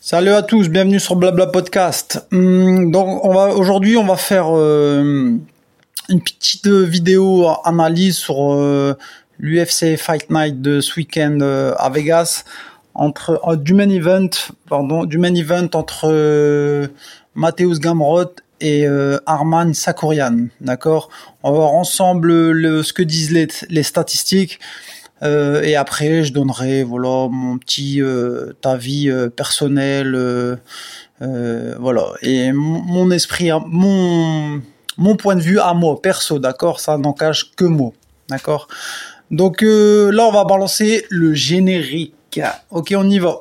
Salut à tous, bienvenue sur Blabla Podcast. Hum, donc aujourd'hui on va faire euh, une petite vidéo analyse sur euh, l'UFC Fight Night de ce week-end euh, à Vegas entre du main event entre Mateusz Gamrot et Arman Sakurian, d'accord? On va voir ensemble le, ce que disent les statistiques. Euh, et après, je donnerai voilà mon petit euh, avis euh, personnel, voilà, et mon, esprit, mon mon point de vue à moi perso, d'accord, ça n'engage que moi, d'accord. Donc là, on va balancer le générique. Ok, on y va.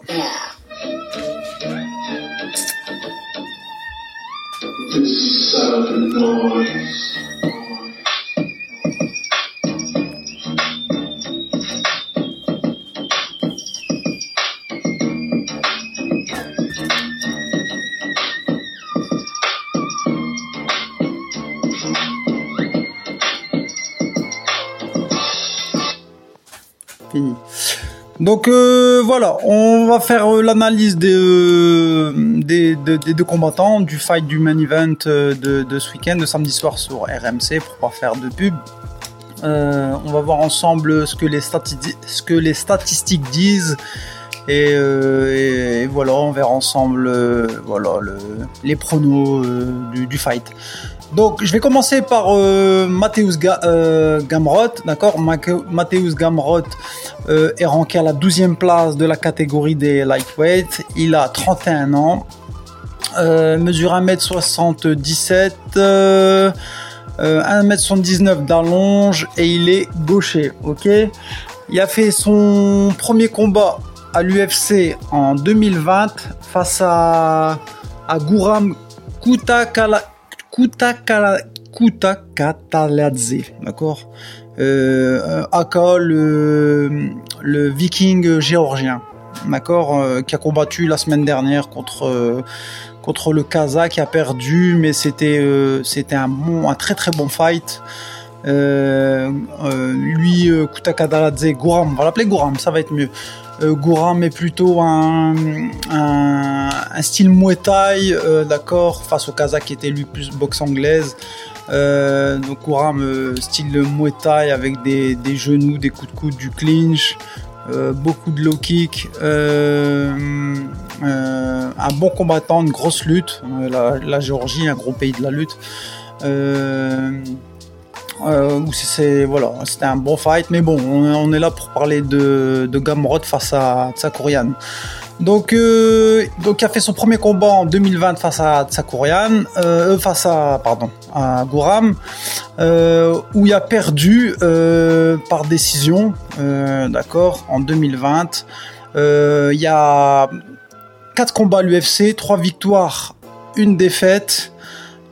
Donc euh, voilà, on va faire euh, l'analyse des, euh, des, deux combattants, du fight du main event de, ce week-end, de samedi soir sur RMC, pour pas faire de pub. On va voir ensemble ce que les, statistiques disent. Et, voilà, on verra ensemble voilà, le, les pronos du fight. Donc, je vais commencer par euh, Mateusz Ga euh, Gamrot, d'accord? Mateusz Gamrot euh, est ranké à la 12e place de la catégorie des lightweight. Il a 31 ans, euh, mesure 1m77, euh, 1m79 d'allonge et il est gaucher, ok? Il a fait son premier combat à l'UFC en 2020 face à, à Guram Kutakala Kuta, Kuta Kataladze, d'accord? Euh, aka le, le viking géorgien, d'accord? Euh, Qui a combattu la semaine dernière contre, euh, contre le Kazakh, qui a perdu, mais c'était un, bon, un très très bon fight. Lui, Kuta Kataladze, Gouram, on va l'appeler Gouram, ça va être mieux. Euh, Gouram est plutôt un, style Muay Thai, euh, d'accord, face au Kazakh qui était lui plus boxe anglaise. Euh, donc Gouram euh, style Muay Thai avec des, des, genoux, des coups de coude, du clinch, euh, beaucoup de low kick, un bon combattant, une grosse lutte. La, la, Géorgie, un gros pays de la lutte. Euh, c'est voilà, c'était un bon fight, mais bon, on, est là pour parler de, de Gamrot face à Tsakurian. Donc, euh, donc, il a fait son premier combat en 2020 face à Tsakurian, euh, face à pardon à Gouram, où il a perdu par décision, d'accord, en 2020. il y a quatre combats à l'UFC, trois victoires, une défaite.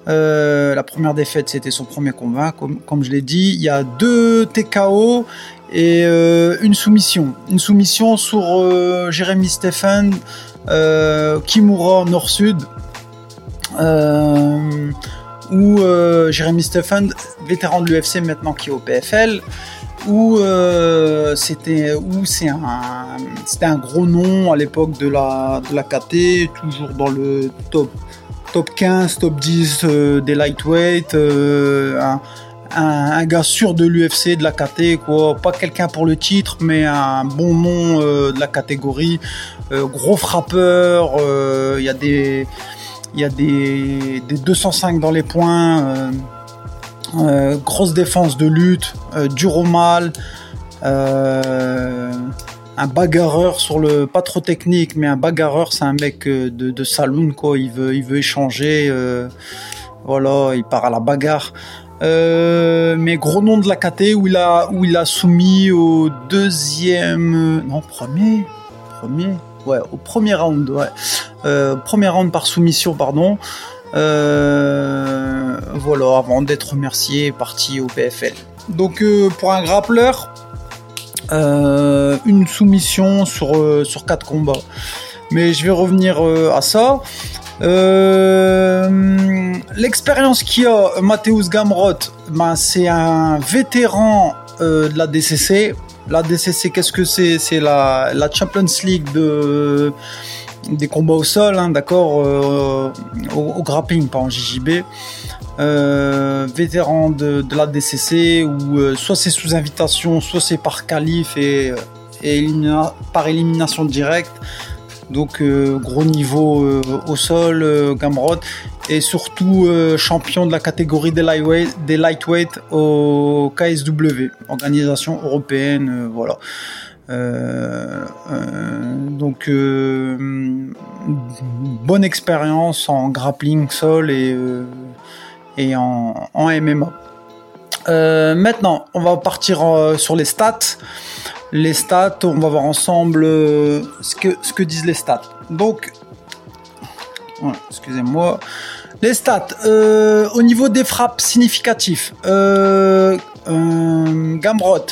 Euh, la première défaite, c'était son premier combat, comme, je l'ai dit. Il y a deux TKO et euh, une soumission. Une soumission sur euh, Jérémy Stephen, euh, Kimura Nord-Sud, où Jérémy Stephen, vétéran de l'UFC maintenant qui est au PFL, où c'était un gros nom à l'époque de la de la KT, toujours dans le top top 15, top 10 euh, des lightweight, euh, un, gars sûr de l'UFC, de la KT, quoi. Pas quelqu'un pour le titre, mais un bon nom euh, de la catégorie. Gros frappeur, il y a des y a des, des 205 dans les points, grosse défense de lutte, dur au mal un bagarreur sur le pas trop technique mais un bagarreur c'est un mec de, de saloon quoi. Il veut échanger euh, voilà il part à la bagarre. Euh, mais gros nom de la KT où il a soumis au deuxième non premier premier ouais au premier round ouais. Euh, premier round par soumission pardon. Euh, voilà avant d'être remercié parti au PFL donc euh, pour un grappleur euh, une soumission sur, euh, sur quatre combats. Mais je vais revenir euh, à ça. L'expérience qu'il a Mateusz Gamrot, ben, c'est un vétéran de la DCC. La DCC, qu'est-ce que c'est? C'est la, la Champions League de, des combats au sol, hein, d'accord, au, grappling, pas en JJB. Vétéran de, la DCC, ou soit c'est sous invitation, soit c'est par qualif et, et par élimination directe. Donc gros niveau au sol, Gamrod et surtout euh, champion de la catégorie des lightweight, des lightweight au KSW, organisation européenne, euh, voilà. Euh, donc bonne expérience en grappling sol et et en, en MMA. maintenant, on va partir sur les stats. Les stats, on va voir ensemble ce que ce que disent les stats. Donc, excusez-moi. Les stats. Euh, au niveau des frappes significatifs, euh, euh Gamrot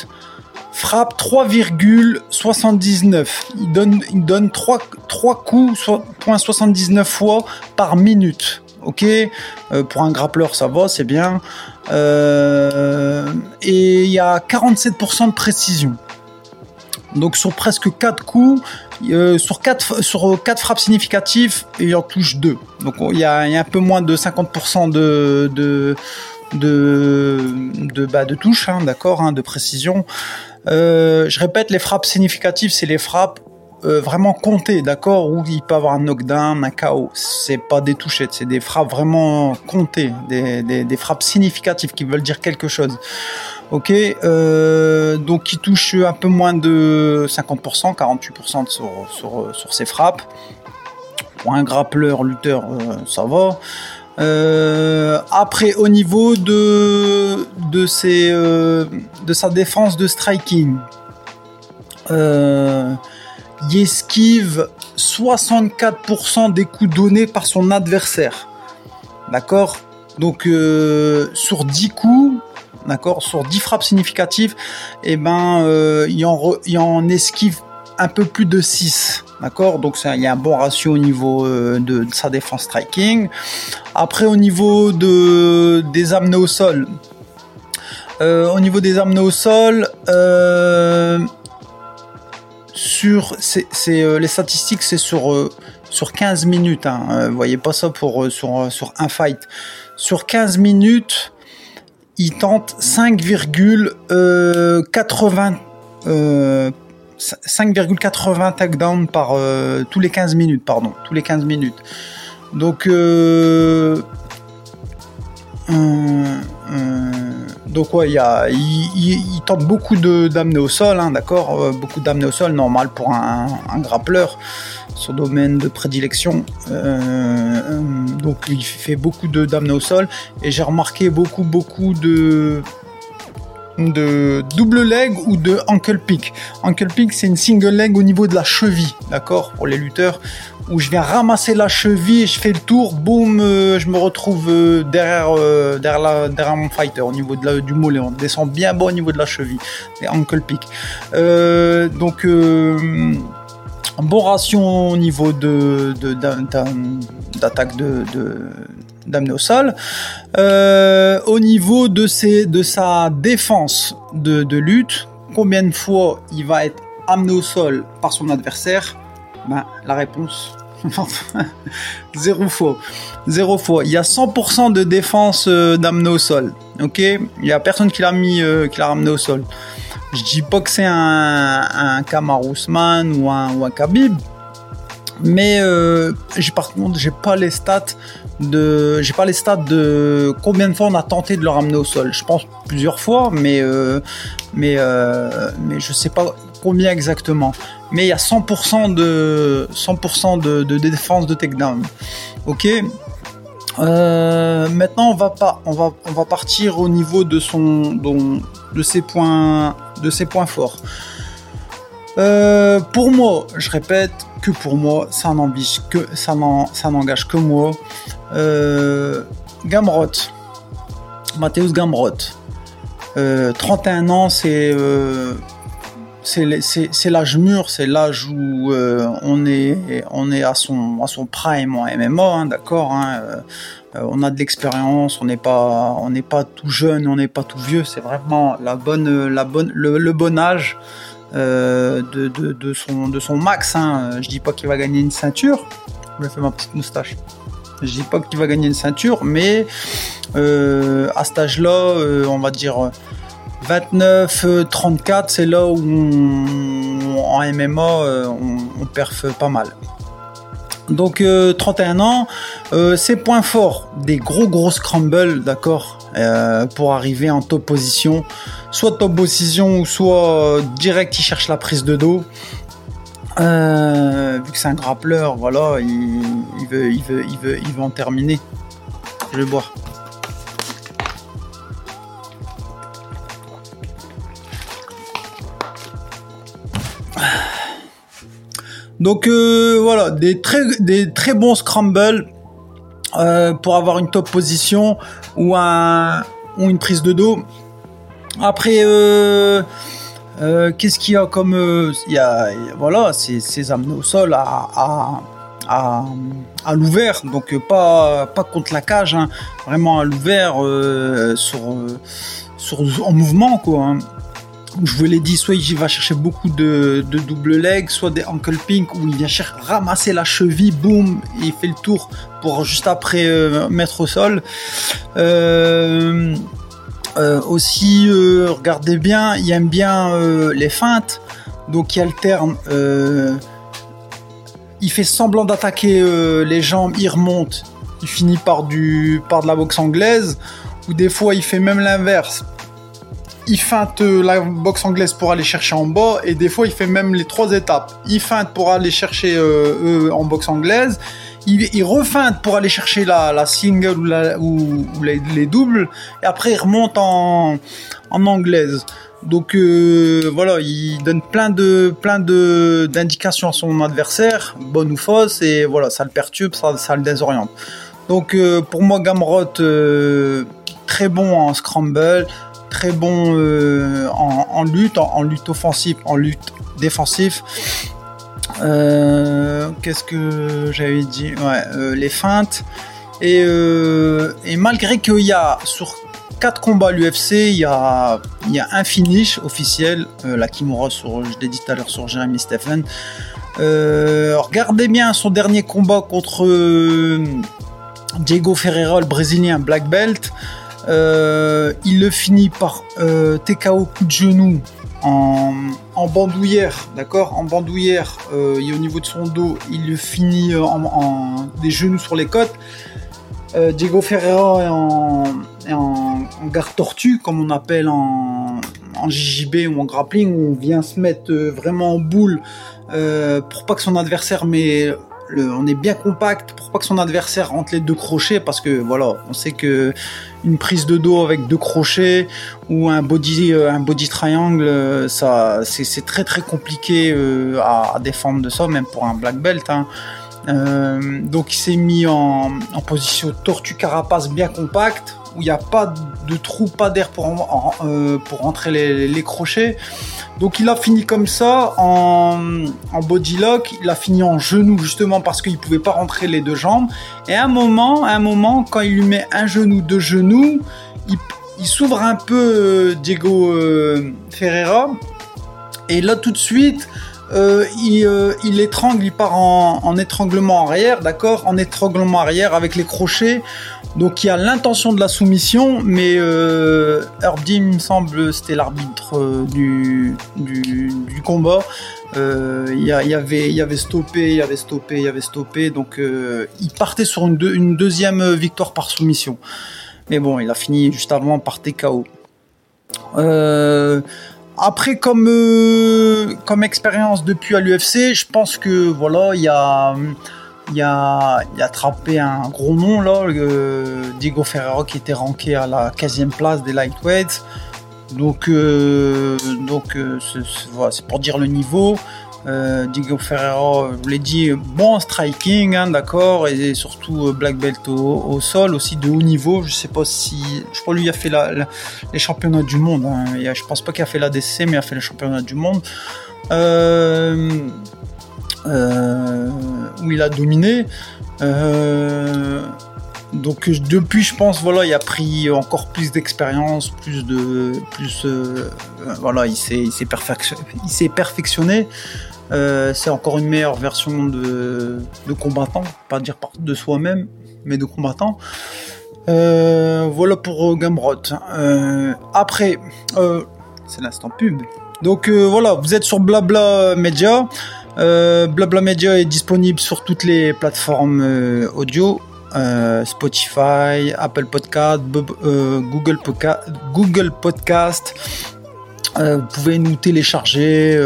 frappe 3,79. Il donne, il donne 3, 3 coups, 79 fois par minute. Ok, euh, pour un grappleur ça va, c'est bien. et il y a 47% de précision. Donc sur presque 4 coups, euh, sur 4 sur quatre frappes significatives, il en touche 2. Donc il y, a, un peu moins de 50% de de de de, bah, de touche, hein, d'accord, hein, de précision. Euh, je répète, les frappes significatives, c'est les frappes euh, vraiment comptées, d'accord, où il peut avoir un knockdown, un KO. C'est pas des touchettes, c'est des frappes vraiment comptées, des, des, frappes significatives qui veulent dire quelque chose. Ok, euh, donc il touche un peu moins de 50%, 48% sur, sur, sur ses frappes. Pour un grappleur, lutteur, euh, ça va. Euh, après, au niveau de, de, ses, de sa défense de striking, il esquive 64% des coups donnés par son adversaire. D'accord? Donc, sur 10 coups, d'accord, sur 10 frappes significatives, eh ben, euh, il, en esquive un peu plus de 6. D'accord? Donc il y a un bon ratio au niveau euh, de, sa défense striking. Après au niveau de, des amenés au sol. Euh, au niveau des amenés au sol, sur c'est, les statistiques c'est sur sur 15 minutes. Hein. vous voyez pas ça pour sur sur un fight. Sur 15 minutes, il tente 5,80 euh, 5,80 euh, takedowns par euh, tous les 15 minutes, pardon, tous les 15 minutes. Donc euh, donc ouais, il, tente beaucoup d'amener au sol, hein, d'accord, beaucoup d'amener au sol, normal pour un, grappleur son domaine de prédilection. Euh, donc il fait beaucoup de d'amener au sol et j'ai remarqué beaucoup beaucoup de de double leg ou de ankle pick. Ankle pick, c'est une single leg au niveau de la cheville, d'accord, pour les lutteurs, où je viens ramasser la cheville et je fais le tour, boum, euh, je me retrouve euh, derrière, derrière, derrière, mon fighter, au niveau du mollet, on descend bien bas au niveau de la cheville, les ankle pick. donc bon ration au niveau de, d'attaque de, d'amener au sol. Euh, au niveau de, ses, de sa défense de, de, lutte, combien de fois il va être amené au sol par son adversaire? Ben, La réponse, zéro fois. Zéro fois. Il y a 100% de défense euh, d'amener au sol. Ok? Il n'y a personne qui l'a mis, euh, qui l'a ramené au sol. Je dis pas que c'est un, un ou un, ou Khabib, mais euh, par contre j'ai pas les stats de j'ai pas les stats de combien de fois on a tenté de le ramener au sol. Je pense plusieurs fois, mais euh, mais mais je sais pas combien exactement. Mais il y a 100% de 100% de, de, défense de. Ok. Euh, maintenant, on va pas, on va, on va partir au niveau de son, de ses points, de ses points forts. Euh, pour moi, je répète que pour moi, ça n'engage que, ça n'engage que moi. Euh, Gamrot, Mathéus Gamrot, 31 ans, c'est c'est l'âge mûr, c'est l'âge où euh, on est on est à son à son prime en MMA, hein, d'accord. Hein, euh, on a de l'expérience, on n'est pas pas tout jeune, on n'est pas tout vieux. C'est vraiment la bonne la bonne le, bon âge de, de, son, de son max. Hein. Je dis pas qu'il va gagner une ceinture. Je vais faire ma petite moustache. Je dis pas qu'il va gagner une ceinture, mais à cet âge-là, on va dire 29-34, c'est là où en MMA on, on perfe pas mal. Donc 31 ans, ses points forts, des gros gros scrambles, d'accord, pour arriver en top position, soit top position ou soit direct il cherche la prise de dos. vu que c'est un grappleur, voilà, il, veut, il veut, il veut, il veut en terminer. Je vais boire. Donc euh, voilà, des très, bons scrambles euh, pour avoir une top position ou, un, ou une prise de dos. Après, euh, qu'est-ce qu'il y a comme... Il y a, voilà, c'est amené au sol à, à, l'ouvert, donc pas, contre la cage, hein, vraiment à l'ouvert sur, sur, en mouvement. Hein je vous l'ai dit, soit il va chercher beaucoup de, double leg, soit des ankle pink où il vient chercher, ramasser la cheville, boum, il fait le tour pour juste après euh, mettre au sol. Euh, euh, aussi, regardez bien, il aime bien les feintes, donc il alterne. il fait semblant d'attaquer les jambes, il remonte, il finit par du par de la boxe anglaise, ou des fois il fait même l'inverse il feinte la boxe anglaise pour aller chercher en bas et des fois il fait même les trois étapes. Il feinte pour aller chercher euh, en boxe anglaise, il, il refeinte pour aller chercher la, single ou, les, doubles et après il remonte en, anglaise. Donc euh, voilà, il donne plein de plein de d'indications à son adversaire, bonne ou fausse, et voilà, ça le perturbe, ça, ça le désoriente. Donc euh, pour moi, Gamrot très bon en scramble, très bon euh, en, lutte, en, lutte offensive, en lutte défensive. Euh, qu'est-ce que j'avais dit? Euh, les feintes. Et, malgré qu'il y a sur 4 combats l'UFC, il y a, un finish officiel, la Kimura sur, je l'ai dit tout à l'heure sur Jeremy Stephen. regardez bien son dernier combat contre Diego Ferreira, brésilien black belt. Euh, il le finit par euh, TKO coup de genou en, bandoulière, d'accord? En bandoulière, euh, et au niveau de son dos, il le finit en, des genoux sur les côtes. Diego Ferreira est en, garde tortue, comme on appelle en, en JJB ou en grappling, où on vient se mettre vraiment en boule pour pas que son adversaire met on est bien compact pour pas que son adversaire rentre les deux crochets parce que voilà, on sait que une prise de dos avec deux crochets ou un body euh, un body triangle, euh, ça c'est très très compliqué euh, à, défendre de ça, même pour un black belt. Hein. donc il s'est mis en, en position tortue carapace bien compacte où il n'y a pas de trou, pas d'air pour, euh, pour rentrer les, crochets. Donc il a fini comme ça en, en body lock, il a fini en genou justement parce qu'il ne pouvait pas rentrer les deux jambes. Et à un moment, à un moment, quand il lui met un genou, deux genoux, il, s'ouvre un peu euh, Diego euh, Ferreira. Et là tout de suite, il, il, étrangle, il part en étranglement arrière, d'accord? En étranglement arrière avec les crochets. Donc il y a l'intention de la soumission, mais euh, il me semble, c'était l'arbitre euh, du, du, combat. Euh, il y, avait, y avait stoppé, il y avait stoppé, il y avait stoppé. Donc euh, il partait sur une, une, deuxième victoire par soumission. Mais bon, il a fini juste avant par TKO. après, comme, comme expérience depuis à l'UFC, je pense que voilà, il y a il a, il a attrapé un gros nom là, Diego Ferrero qui était ranké à la 15e place des lightweights. Donc, euh, donc euh, c'est pour dire le niveau. Euh, Diego Ferrero, je vous l'ai dit, bon striking, hein, d'accord, et surtout black belt au, sol, aussi de haut niveau. Je sais pas si, je crois lui a fait les championnats du monde. Hein. je pense pas qu'il a fait l'ADC, mais il a fait les championnats du monde. Où il a dominé. Euh, donc depuis, je pense, voilà, il a pris encore plus d'expérience, plus de, plus, voilà, il s'est, il s'est perfectionné, c'est encore une meilleure version de, de combattant, pas dire de soi-même, mais de combattant. voilà pour Gamrot. après, c'est l'instant pub. Donc voilà, vous êtes sur Blabla Media. Euh, Blabla Media est disponible sur toutes les plateformes euh, audio. Euh, Spotify, Apple Podcast, Google, Podcast. vous pouvez nous télécharger,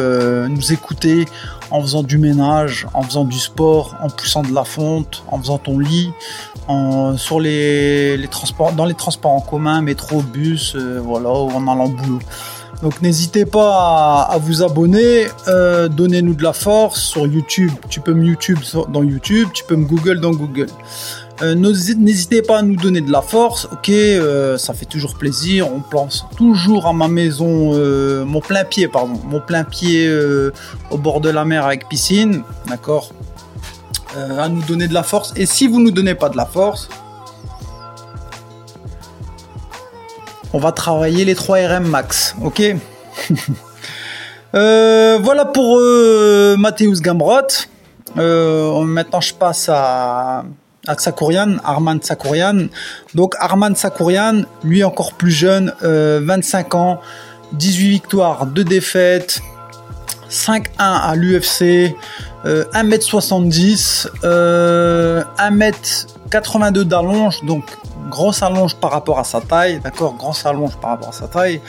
nous écouter en faisant du ménage, en faisant du sport, en poussant de la fonte, en faisant ton lit, sur les, transports, dans les transports en commun, métro, bus, voilà, ou en allant au boulot. Donc n'hésitez pas à, vous abonner, euh, donnez-nous de la force sur YouTube. Tu peux me YouTube dans YouTube, tu peux me Google dans Google. Euh, n'hésitez pas à nous donner de la force, ok, euh, ça fait toujours plaisir. On pense toujours à ma maison, mon plein pied, pardon, mon plein pied au bord de la mer avec piscine, d'accord, à nous donner de la force. Et si vous nous donnez pas de la force, on va travailler les 3 RM max, ok euh, Voilà pour euh, Mathéus. Euh, maintenant, je passe à, à Tsakourian, Arman Tsakourian. Donc, Arman Tsakourian, lui encore plus jeune, 25 ans, 18 victoires, 2 défaites, 5-1 à l'UFC, 1m70, 1m82 d'allonge, donc grosse allonge par rapport à sa taille, d'accord, grosse allonge par rapport à sa taille.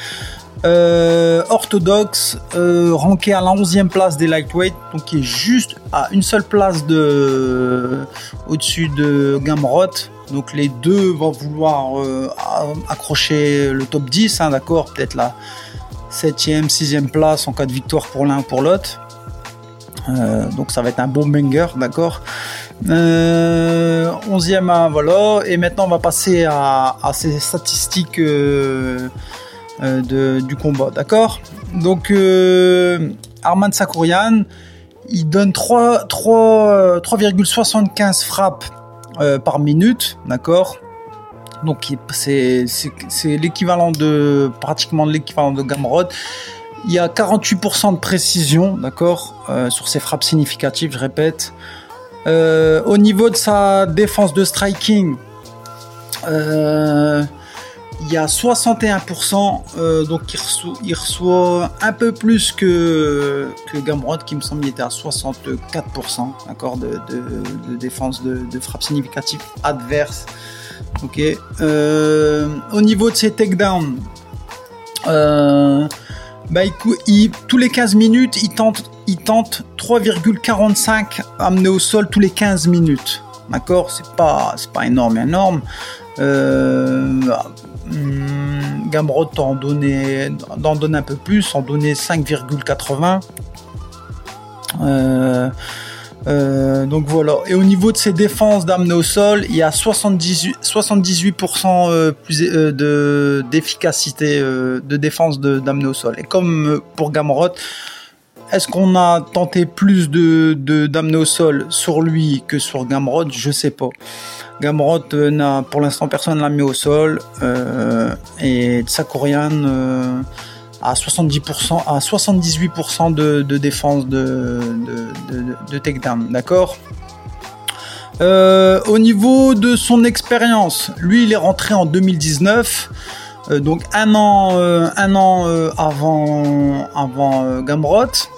Euh, orthodoxe, euh, ranké à la 11e place des lightweight, donc qui est juste à une seule place de au-dessus de Gamrot. Donc les deux vont vouloir euh, accrocher le top 10, hein, d'accord, peut-être la 7e, 6e place en cas de victoire pour l'un ou pour l'autre. donc ça va être un bon banger, d'accord. Euh, 11e, hein, voilà. Et maintenant, on va passer à, ces statistiques euh, euh, du combat, d'accord? Donc, euh, Arman Sakourian, il donne 3,75 frappes par minute, d'accord? Donc c'est l'équivalent de pratiquement l'équivalent de Gamrod. Il y a 48% de précision, d'accord, sur ces frappes significatives, je répète. Euh, au niveau de sa défense de striking, euh, il y a 61%, euh, donc il reçoit, un peu plus que, que Gamrod, qui me semble était à 64% d'accord, de, défense de, de frappe significative adverse. Ok. au niveau de ses takedowns, bah, il, tous les 15 minutes, il tente, il tente 3,45 amener au sol tous les 15 minutes. D'accord? C'est pas, c'est pas énorme, énorme. Euh, hmm, Gamrot en donnait, donner un peu plus, en donnait 5,80. Euh, euh, donc voilà. Et au niveau de ses défenses d'amener au sol, il y a 78, 78% euh, plus de d'efficacité de défense d'amener au sol. Et comme pour Gamrot, est-ce qu'on a tenté plus de d'amener au sol sur lui que sur Gamrot? Je sais pas. Gamrot n'a pour l'instant personne l'a mis au sol et Tsakorian à 70%, à 78% de, défense de, de, takedown, d'accord? Euh, Au niveau de son expérience, lui il est rentré en 2019, euh, donc un an, euh, un an avant, avant Gamrot,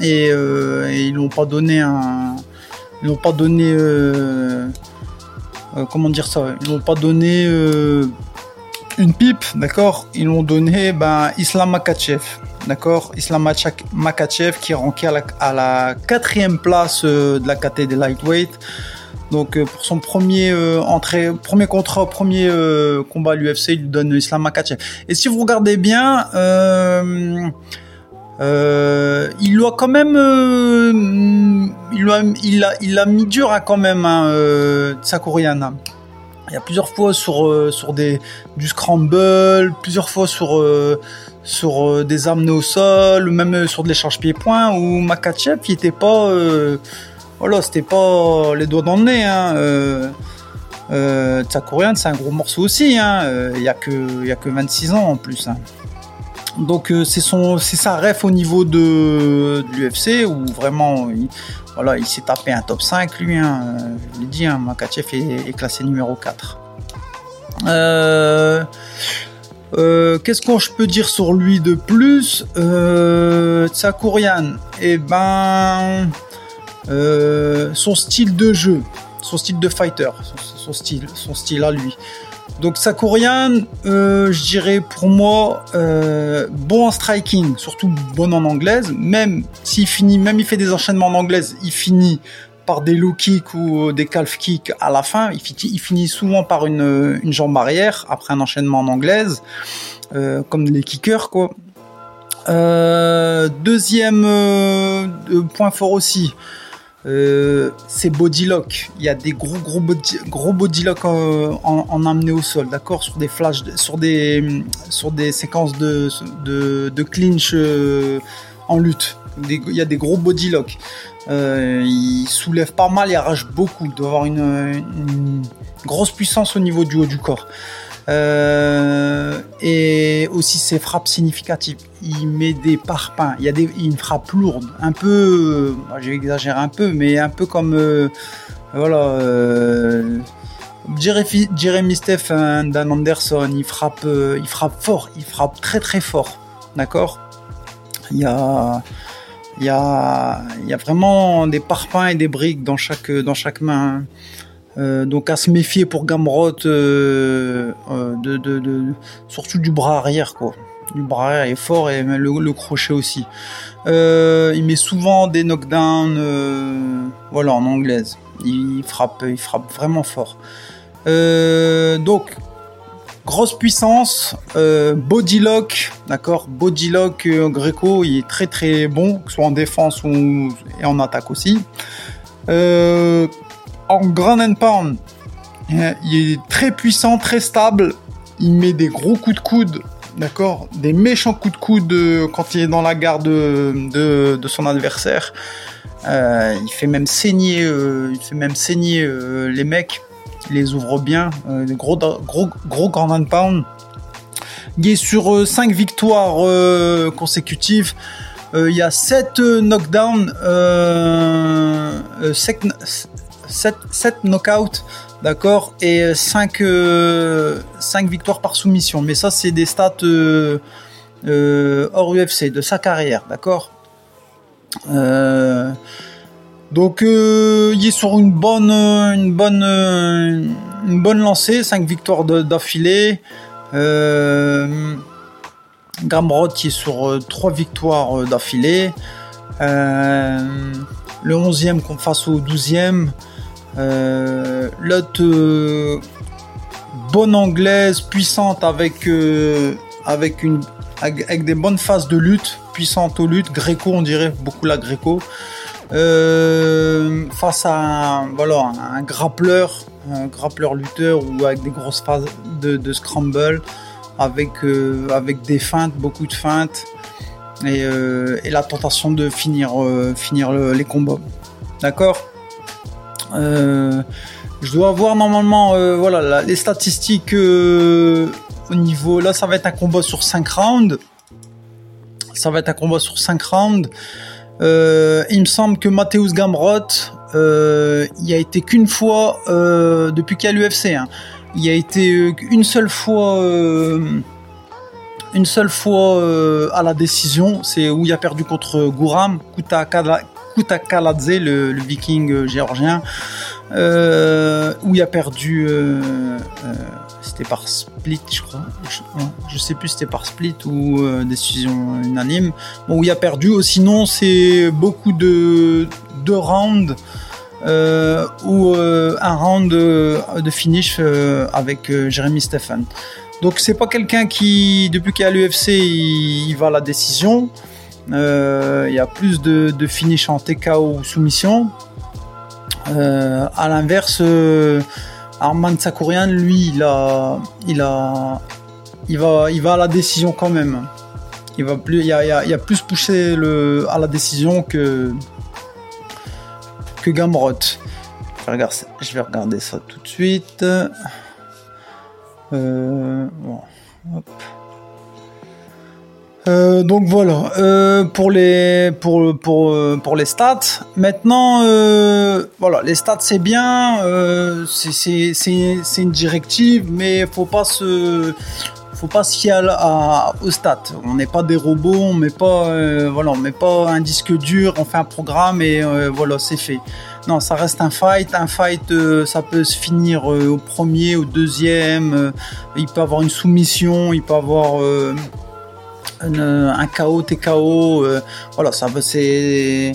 et, ils n'ont pas donné un, ils n'ont pas donné, comment dire ça, ils n'ont pas donné une pipe, d'accord? Ils l'ont donné ben, Islam Makachev, d'accord? Islam Makachev qui est ranké à la, quatrième place euh, de la KT des lightweight. Donc euh, pour son premier euh, entrée, premier contrat, premier combat à l'UFC, il lui donne Islam Makachev. Et si vous regardez bien, il doit quand même, il, a, il, a, il a mis dur à quand même hein, Tsakuriana. Il y a plusieurs fois sur euh, sur des du scramble, plusieurs fois sur euh, sur euh, des amenés au sol, même sur de l'échange pied-point où Makachev il était pas voilà c'était pas les doigts dans le nez hein, Euh, Tsakurian, c'est un gros morceau aussi. Hein. Il n'y a, que, y a que 26 ans en plus. Hein. Donc euh, c'est son, c'est sa ref au niveau de, l'UFC où vraiment, il, voilà, il s'est tapé un top 5 lui. Hein. Je l'ai dit, hein, Makachev est, classé numéro 4. Euh, euh, qu'est-ce que je peux dire sur lui de plus? Euh, Tsakurian, eh ben, son style de jeu, son style de fighter, son style, son style à lui. Donc Sakurian, euh, je dirais pour moi euh, bon en striking, surtout bon en anglaise. Même s'il finit, même il fait des enchaînements en anglaise, il finit par des low kicks ou des calf kicks à la fin. Il finit, souvent par une, jambe arrière après un enchaînement en anglaise, euh, comme les kickers quoi. deuxième point fort aussi, euh, c'est body. Il y a des gros gros body, gros body en, en, amené au sol, d'accord, sur des flashs, sur des sur des séquences de de, clinch euh, en lutte. il y a des gros body lock. Euh, il soulève pas mal, il arrache beaucoup. Il doit avoir une grosse puissance au niveau du haut du corps. Euh, et aussi ses frappes significatives. Il met des parpaings, il y a des, une frappe lourde, un peu, euh, exagéré un peu, mais un peu comme, euh, voilà, Jeremy Stephen, Dan Anderson, il frappe, il frappe fort, il frappe très très fort, d'accord? Il y a, il y a, il y a vraiment des parpaings et des briques dans chaque, dans chaque main. Euh, donc à se méfier pour Gamrot, euh, euh, surtout du bras arrière quoi. Du bras arrière est fort et le, crochet aussi. il met souvent des knockdowns, voilà en anglaise. Il frappe, il frappe vraiment fort. donc grosse puissance, body lock, d'accord, body lock Greco, il est très très bon, que ce soit en défense ou et en attaque aussi. En ground and pound, euh, il est très puissant, très stable. Il met des gros coups de coude, d'accord? Des méchants coups de coude euh, quand il est dans la garde de, son adversaire. Euh, il fait même saigner, il fait même saigner les mecs. Il les ouvre bien. des gros, gros, gros and pound. Il est sur 5 victoires consécutives. il y a 7 knockdowns, 7, 7 knockouts, d'accord, et 5, euh, 5 victoires par soumission. Mais ça, c'est des stats euh, euh, hors UFC, de sa carrière, d'accord donc il est sur une bonne, une bonne, une bonne lancée, 5 victoires d'affilée. Euh, qui est sur 3 victoires d'affilée. le 11e face au 12e. Euh, L'autre euh, bonne anglaise, puissante avec euh, avec une avec, des bonnes phases de lutte, puissante aux luttes, gréco on dirait beaucoup la gréco. Face à un, voilà, un grappleur, un grappleur lutteur ou avec des grosses phases de, scramble, avec, des feintes, beaucoup de feintes et, la tentation de finir, finir les combats. D'accord? Euh, je dois avoir normalement euh, voilà, les statistiques euh, au niveau. Là, ça va être un combat sur 5 rounds. Ça va être un combat sur 5 rounds. il me semble que Matthäus Gamrot, il a été qu'une fois depuis qu'il y a l'UFC. Hein. il a été une seule fois une seule fois à la décision, c'est où il a perdu contre Gouram, Kuta Kutakaladze, le, le viking euh, géorgien, euh, où il a perdu. Euh, c'était par split, je crois. Je, sais plus c'était par split ou décision unanime. Où il a perdu. Oh, sinon, c'est beaucoup de, de rounds. ou un round de, finish avec Jeremy Stephen. Donc c'est pas quelqu'un qui, depuis qu'il est à l'UFC, il, va à la décision. Euh, il y a plus de, finish en TKO ou soumission. Euh, à l'inverse, euh, Arman Sakurian, lui, il a, il a, il va, il va à la décision quand même. Il va plus, il y a, a, plus poussé le, à la décision que que Gamrot. Je vais regarder, je vais regarder ça tout de suite. Bon, hop. Euh, donc voilà euh, pour les pour pour euh, pour les stats. Maintenant voilà les stats c'est bien c'est c'est une directive mais faut pas se faut pas s'y aller à, aux stats. On n'est pas des robots, on met pas voilà on met pas un disque dur, on fait un programme et voilà c'est fait. Non ça reste un fight, un fight ça peut se finir au premier, au deuxième. il peut avoir une soumission, il peut avoir un, euh, KO, TKO, euh, voilà, ça c'est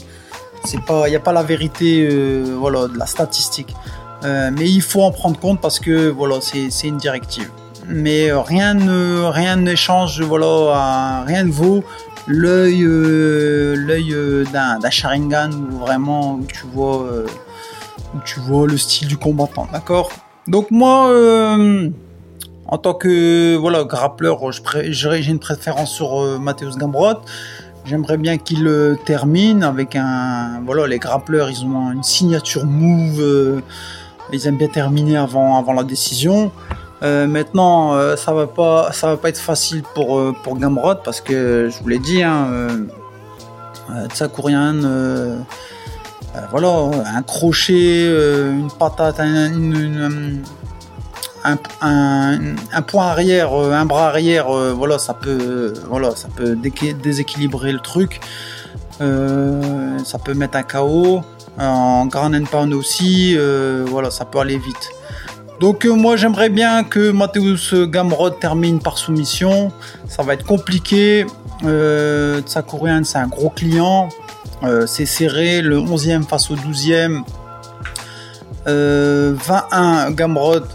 c'est pas, il y a pas la vérité, euh, voilà, de la statistique. Euh, mais il faut en prendre compte parce que voilà, c'est une directive. Mais rien ne rien voilà, rien ne vaut l'œil l'œil d'un Sharingan où vraiment où tu vois où tu vois le style du combattant, d'accord? Donc moi. En tant que voilà grappleur, j'ai une préférence sur euh, Matthäus Gambrot. J'aimerais bien qu'il euh, termine avec un voilà les grappleurs, ils ont une signature move, euh, ils aiment bien terminer avant la décision. Euh, maintenant, ça va pas va pas être facile pour pour parce que je vous l'ai dit, hein, euh, voilà, un crochet, une patate, un- une- une, un, point arrière, euh, un bras arrière, euh, voilà, ça peut, voilà, ça peut déséquilibrer le truc. Euh, ça peut mettre un KO. En Grand and Pound aussi, voilà, ça peut aller vite. Donc moi j'aimerais bien que Matthäus Gamrod termine par soumission. Ça va être compliqué. Euh, c'est un gros client. C'est serré. Le 11e face au 12e. Euh, 21 Gamrod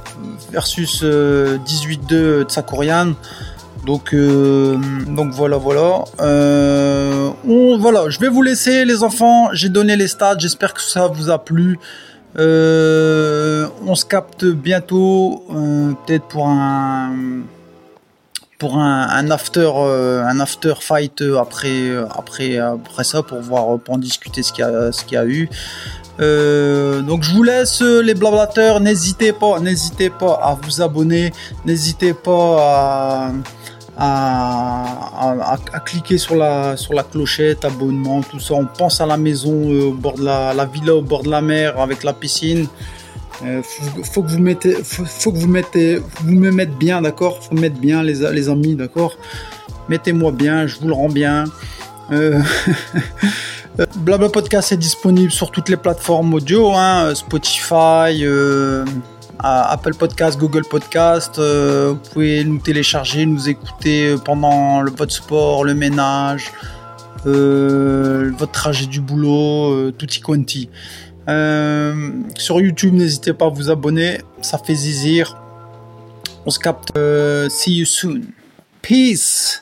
versus euh, 18-2 Tsakurian. Donc, euh, donc voilà, voilà. Euh, on, voilà, je vais vous laisser les enfants. J'ai donné les stats. J'espère que ça vous a plu. On se capte bientôt, peut-être pour un pour un, after euh, un after fight euh, après après après ça pour voir pour en discuter ce qu'il y a ce qu'il y a eu. Euh, donc je vous laisse euh, les blablateurs. N'hésitez pas, n'hésitez pas à vous abonner. N'hésitez pas à à, à, à cliquer sur la, sur la clochette, abonnement, tout ça. On pense à la maison euh, au bord de la, la villa au bord de la mer avec la piscine. Euh, faut, que vous mettez, faut, que vous mettez, vous me mettez bien, d'accord? Faut mettre bien les, amis, d'accord? Mettez-moi bien, je vous le rends bien. Euh, Blabla Podcast est disponible sur toutes les plateformes audio, hein, Spotify, euh, Apple Podcast, Google Podcast. Euh, vous pouvez nous télécharger, nous écouter pendant le, votre sport, le ménage, euh, votre trajet du boulot, euh, tutti quanti. Euh, sur YouTube, n'hésitez pas à vous abonner, ça fait zizir. On se capte. Euh, see you soon. Peace.